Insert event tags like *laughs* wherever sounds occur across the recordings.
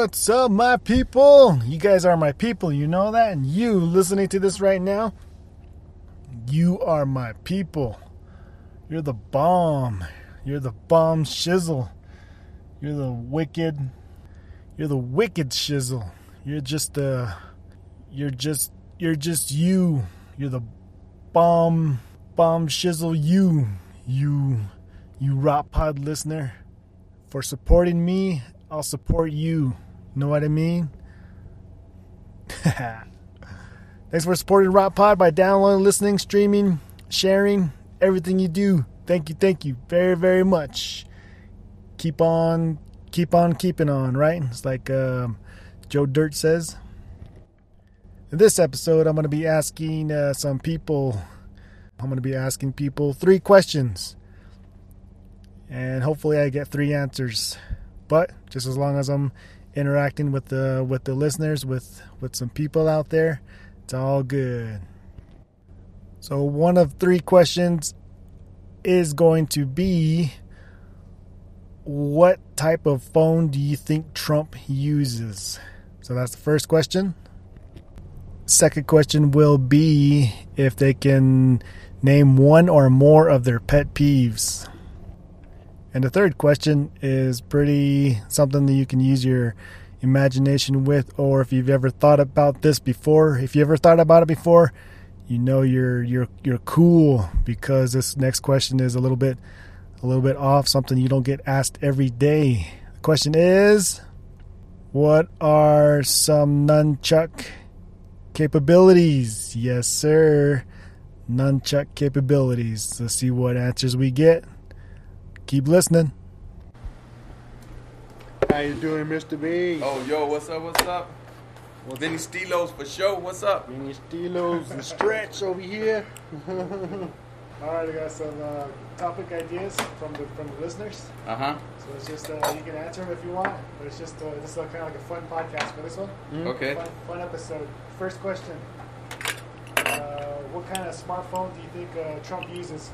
What's up, my people? You guys are my people, you know that? And you listening to this right now, you are my people. You're the bomb. You're the bomb shizzle. You're the wicked. You're the wicked shizzle. You're just the. You're just. You're just you. You're the bomb. Bomb shizzle you. You. You Rot Pod listener. For supporting me, I'll support you. Know what I mean? *laughs* Thanks for supporting Rot Pod by downloading, listening, streaming, sharing, everything you do. Thank you, thank you very, very much. Keep on, keep on keeping on, right? It's like um, Joe Dirt says. In this episode, I'm going to be asking uh, some people, I'm going to be asking people three questions. And hopefully, I get three answers. But just as long as I'm interacting with the with the listeners, with with some people out there, it's all good. So one of three questions is going to be what type of phone do you think Trump uses? So that's the first question. Second question will be if they can name one or more of their pet peeves. And the third question is pretty something that you can use your imagination with, or if you've ever thought about this before. If you ever thought about it before, you know you're you're you're cool because this next question is a little bit a little bit off, something you don't get asked every day. The question is, what are some nunchuck capabilities? Yes, sir. Nunchuck capabilities. Let's see what answers we get. Keep listening. How you doing, Mr. B? Oh, yo, what's up? What's up? Well, Vinny Stilos for sure. What's up? Vinny Stilos and Stretch over here. *laughs* All right, I got some uh, topic ideas from the from the listeners. Uh huh. So it's just uh, you can answer them if you want, but it's just uh, this is kind of like a fun podcast for this one. Okay. Fun, fun episode. First question: uh, What kind of smartphone do you think uh, Trump uses?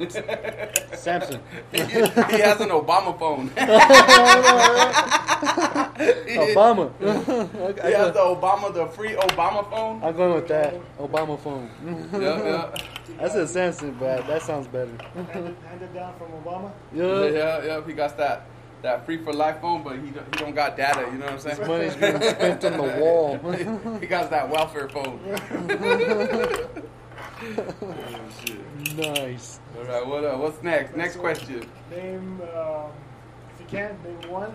*laughs* Samson. he, he has an Obama phone. *laughs* Obama. *laughs* He has the Obama, the free Obama phone. I'm going with that. Obama phone. Yeah, yeah, I said Samson, but that sounds better. handed, handed down from Obama. yeah, Yeah. yeah, yeah. He got that that free for life phone, but he don't, he don't got data. You know what I'm saying? Money's being spent on the wall. he got that welfare phone. Nice. All right, what uh, what's next? Next So, question. Name, um, if you can, name one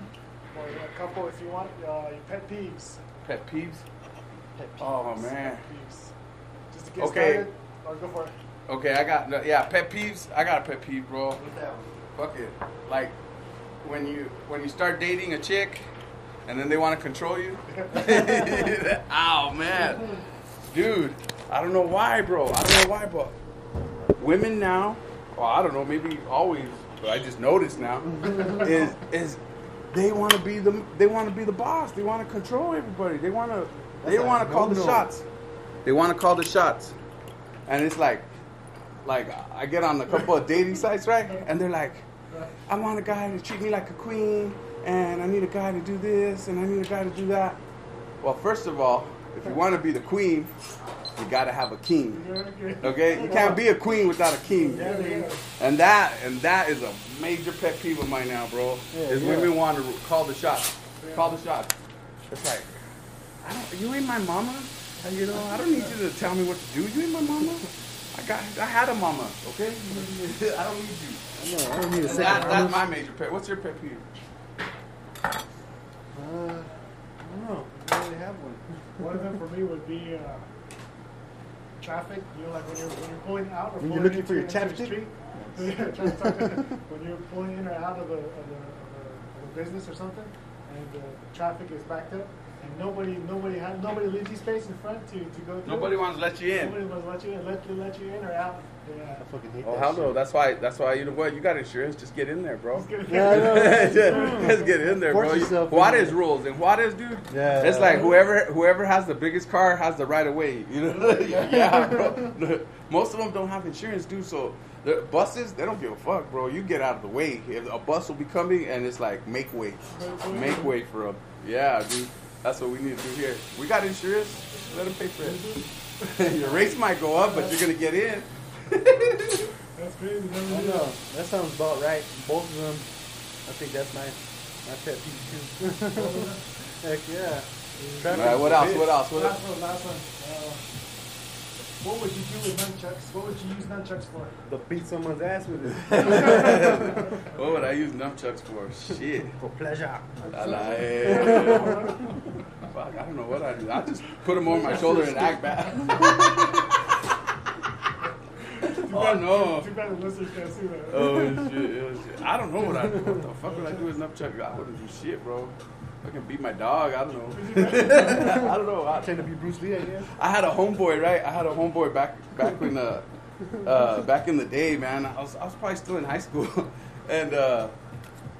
or a couple if you want. Uh, your pet peeves. Pet peeves. Pet peeves. Oh man. Pet peeves. Just to get Okay. started. Or go for it. Okay, I got no, yeah pet peeves. I got a pet peeve, bro. What's that? Fuck it. Like when you when you start dating a chick, and then they want to control you. *laughs* *laughs* oh man, dude. I don't know why, bro. I don't know why, but women now, well, I don't know, maybe always, but I just noticed now, *laughs* is is they want to be the they want to be the boss. They want to control everybody. They want to they want to call the shots. They want to call the shots, and it's like like I get on a couple of dating sites, right? And they're like, I want a guy to treat me like a queen, and I need a guy to do this, and I need a guy to do that. Well, first of all, if you want to be the queen, you got to have a king. Okay, you can't be a queen without a king. And that and that is a major pet peeve of mine now, bro. Yeah, is yeah. women want to call the shots, call the shots. It's like, I don't, you ain't my mama. You know, I don't need you to tell me what to do. You ain't my mama. I got, I had a mama. Okay, *laughs* I don't need you. No, I don't need a And second. that, that's mama. my major pet. What's your pet peeve? Uh, I don't know. I don't really have one. One of them for me would be uh, traffic. You know, like when you're when you're pulling out or When you're looking for your chapstick? street. *laughs* when you're pulling in or out of a, of a, of a, of a business or something, and uh, the traffic is backed up, and nobody nobody ha- nobody leaves you space in front to, to go through. Nobody wants to let you in. Nobody wants to let you in. Let, let you in or out. Yeah. I fucking hate Oh that hell shit. no! That's why. That's why. You know what? You got insurance. Just get in there, bro. Just get- Yeah, I know. *laughs* just, just get in there, Force bro. yourself in Juarez there. rules, and Juarez, dude. Yeah. It's like whoever whoever has the biggest car has the right of way. You know? *laughs* *laughs* yeah, bro. Most of them don't have insurance, dude. So the buses, they don't give a fuck, bro. You get out of the way. If a bus will be coming, and it's like make way, make way for them. Yeah, dude. That's what we need to do here. We got insurance. Let them pay for it. *laughs* Your rates might go up, but you're gonna get in. *laughs* That's crazy. I know. That sounds about right. Both of them. I think that's my my pet peeve too. *laughs* Heck yeah. All right, what else? What else? What Last else? one, last one. Uh, what would you do with nunchucks? What would you use nunchucks for? To beat someone's ass with it. What would I use nunchucks for? Shit. For pleasure. I like. I don't know what I do. I just put them on my shoulder and act bad. *laughs* oh no. Too bad the listeners can't see that. Oh shit, oh shit. I don't know what I do. What the fuck would I do with nunchucks? I wouldn't do shit, bro. I can beat my dog. I don't know. *laughs* I don't know. I, Trying to be Bruce Lee, I guess. I had a homeboy, right? I had a homeboy back back when uh, uh back in the day, man. I was I was probably still in high school, *laughs* and uh,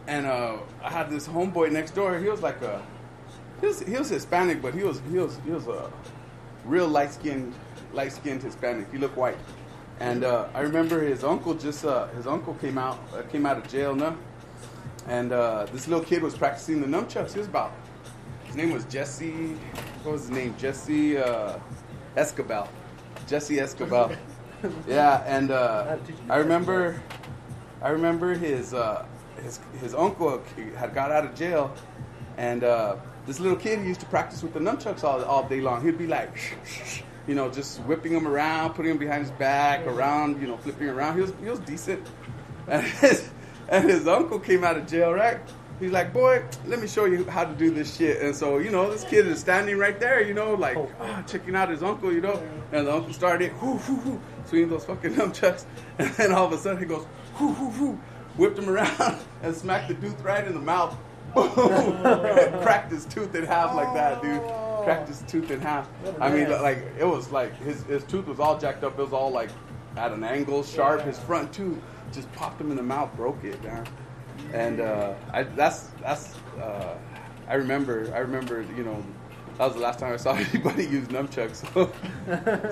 and uh, I had this homeboy next door. He was like a he was he was Hispanic, but he was he was he was a real light skinned light skinned Hispanic. He looked white, and uh, I remember his uncle just uh, his uncle came out uh, came out of jail, no, and uh, this little kid was practicing the nunchucks. He was about his name was Jesse. What was his name? Jesse uh, Escabel. Jesse Escabel. *laughs* yeah, and uh, I remember, I remember his uh, his his uncle had got out of jail, and uh, this little kid he used to practice with the nunchucks all all day long. He'd be like, you know, just whipping them around, putting them behind his back, around, you know, flipping around. He was he was decent, *laughs* and his, and his uncle came out of jail, right? He's like, boy, let me show you how to do this shit. And so, you know, this kid is standing right there, you know, like, ah, checking out his uncle, you know. And the uncle started, whoo, whoo, whoo, swinging those fucking *laughs* nunchucks. And then all of a sudden he goes, whoo, whoo, whoo, whipped him around *laughs* and smacked the dude right in the mouth. Cracked *laughs* his tooth in half like that, dude. Cracked his tooth in half. I mean, like, it was like, his, his tooth was all jacked up. It was all like at an angle, sharp. His front tooth just popped him in the mouth, broke it, man and uh, I, that's that's uh, I remember I remember you know that was the last time I saw *laughs* anybody use nunchucks. So,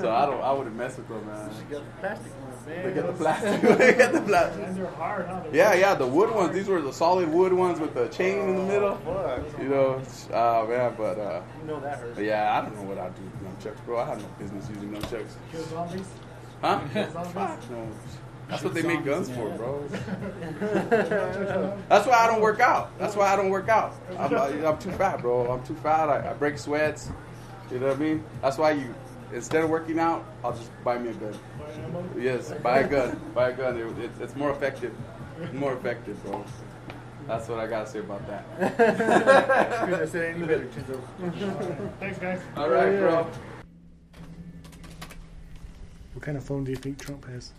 so I don't I wouldn't mess with them, man. You got the plastic ones, man. They get the plastic. *laughs* they get the plastic. And they're hard, huh? They're Yeah, yeah, the wood ones. These were the solid wood ones with the chain in the middle. Fuck. You know, oh man, but uh, You know that hurts. yeah, I don't know what I'd do with nunchucks, bro. I have no business using nunchucks. Kill zombies. Huh? Zombies. No. That's what they make guns for, bro. *laughs* That's why I don't work out. That's why I don't work out. I'm, I'm too fat, bro. I'm too fat. I, I break sweats. You know what I mean? That's why you, instead of working out, I'll just buy me a gun. Yes, buy a gun. Buy a gun. It, it, it's more effective. More effective, bro. That's what I gotta say about that. *laughs* Couldn't have any better, Thanks, guys. All right, bro. What kind of phone do you think Trump has?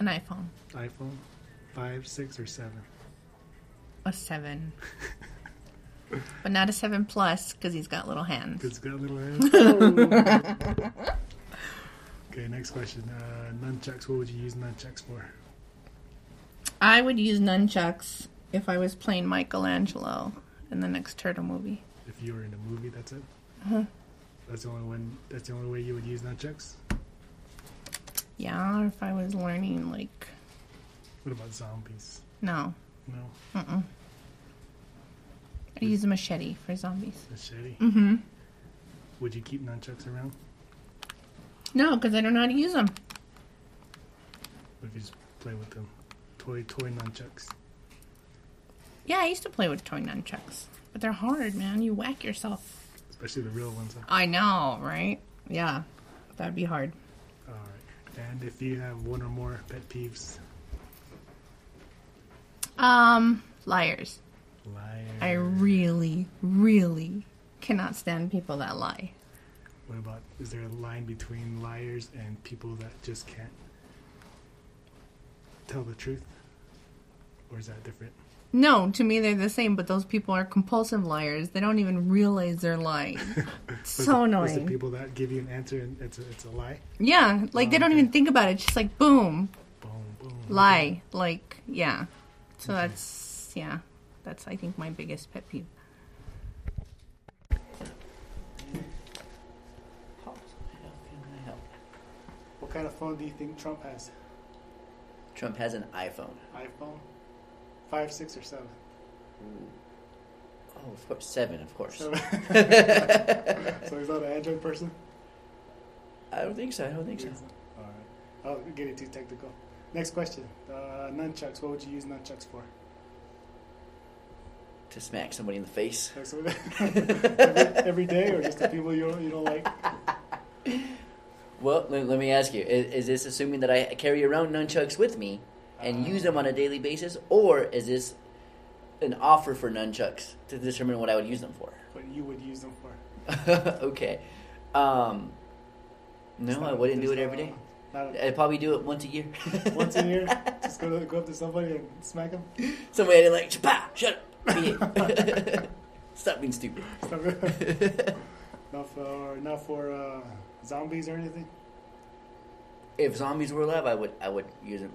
An iPhone. iPhone? Five, six, or seven? A 7. *laughs* but not a 7 Plus because he's got little hands. It's got little hands. *laughs* okay, next question. Uh, nunchucks. What would you use nunchucks for? I would use nunchucks if I was playing Michelangelo in the next Turtle movie. If you were in a movie, that's it. Uh-huh. That's the only one. That's the only way you would use nunchucks. Yeah, or if I was learning, like, What about zombies? no. No, Mm-mm. I'd use a machete for zombies. machete. Mm-hmm. Would you keep nunchucks around? No, because I don't know how to use them. What if you just play with them? Toy, toy nunchucks. Yeah, I used to play with toy nunchucks. But they're hard, man. You whack yourself. Especially the real ones. Huh? I know, right? Yeah, that'd be hard. And if you have one or more pet peeves, Um, liars. liar. I really, really cannot stand people that lie. What about? Is there a line between liars and people that just can't tell the truth, or is that different? No, to me they're the same, but those people are compulsive liars. They don't even realize they're lying. *laughs* It's so it- was the annoying. people that give you an answer and it's a, it's a lie. Yeah, like they don't even think about it. It's just like boom, Boom, boom. lie. Like yeah. So that's yeah. That's I think my biggest pet peeve. What kind of phone do you think Trump has? Trump has an iPhone. iPhone, five, six, or seven? Oh, of course, seven, of course. *laughs* so he's not an Android person. I don't think so. I don't think so. All right. I'll get it too technical. Next question. Uh, nunchucks. What would you use nunchucks for? To smack somebody in the face. *laughs* Every, every day, or just the people you don't, you don't like? *laughs* Well, let, let me ask you: is, is this assuming that I carry around nunchucks with me and use them on a daily basis, or is this an offer for nunchucks to determine what I would use them for? What you would use them for? *laughs* okay. Um, no, I wouldn't do it every day. A, I'd probably do it once a year. *laughs* once a year, *laughs* just go to, go up to somebody and smack them. Somebody didn't like, "Bah, shut up. Stop being stupid. Stop. not for not for uh, zombies or anything. If zombies were alive, I would I would use them.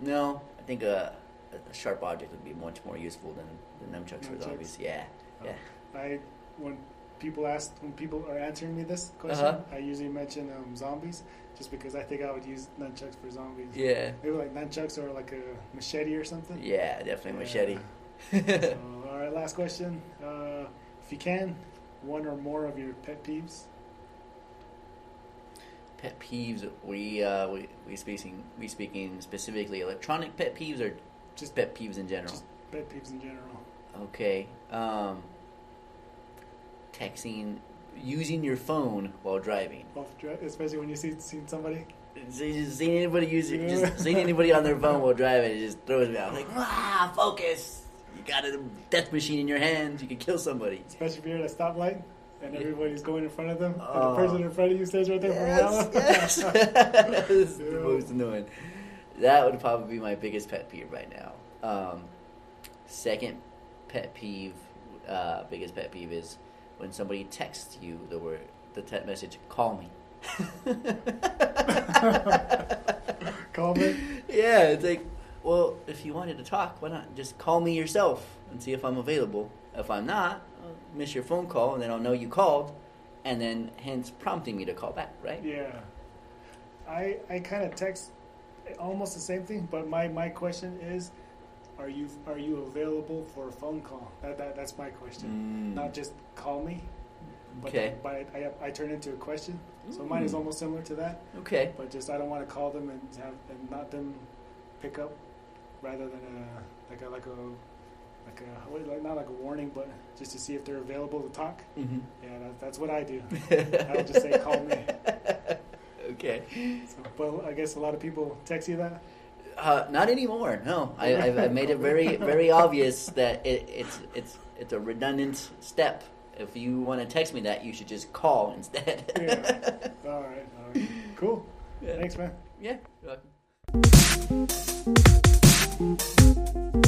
No, I think a, a sharp object would be much more useful than the nunchucks for Nunchucks? zombies. Yeah, yeah. I when people ask when people are answering me this question, Uh-huh. I usually mention um, zombies, just because I think I would use nunchucks for zombies. Yeah, Maybe like nunchucks or like a machete or something. yeah, definitely machete. So, *laughs* all right, last question. Uh, if you can, one or more of your pet peeves. Pet peeves. We uh, we we speaking we speaking specifically electronic pet peeves or just pet peeves in general. Just pet peeves in general. Okay. Um, texting, using your phone while driving. Especially when you see seen somebody. Just Seeing anybody use it, just *laughs* seeing anybody on their phone while driving, it just throws me out. like, wow, focus! You got a death machine in your hands. You can kill somebody. Especially if you're at a stoplight and everybody's going in front of them, and Oh. the person in front of you stays right there for a while. Yes, yes. *laughs* *laughs* This is the most annoying. That would probably be my biggest pet peeve right now. Um, second pet peeve, uh, biggest pet peeve is when somebody texts you the word, the text message, "Call me." *laughs* Call me. Yeah, it's like, well, if you wanted to talk, why not just call me yourself and see if I'm available. If I'm not, miss your phone call, and then I'll know you called, and then hence prompting me to call back, right? Yeah. I I kind of text almost the same thing, but my, my question is, are you are you available for a phone call? That, that that's my question. Mm. Not just call me. But, Okay. but I, I, I turn into a question, so mine is Mm. almost similar to that. Okay. But just I don't want to call them and have and not them pick up, rather than a like a like a like a what- like not like a warning, but just to see if they're available to talk. hmm Yeah, that, that's what I do. *laughs* I don't just say call me. okay. So, but I guess a lot of people text you that. Uh, not anymore. No, I, *laughs* I've, I've made it very, very obvious that it, it's it's it's a redundant step. If you want to text me that, you should just call *laughs* instead. Yeah. All right. All right. Cool. Yeah. Thanks, man. Yeah. you're welcome.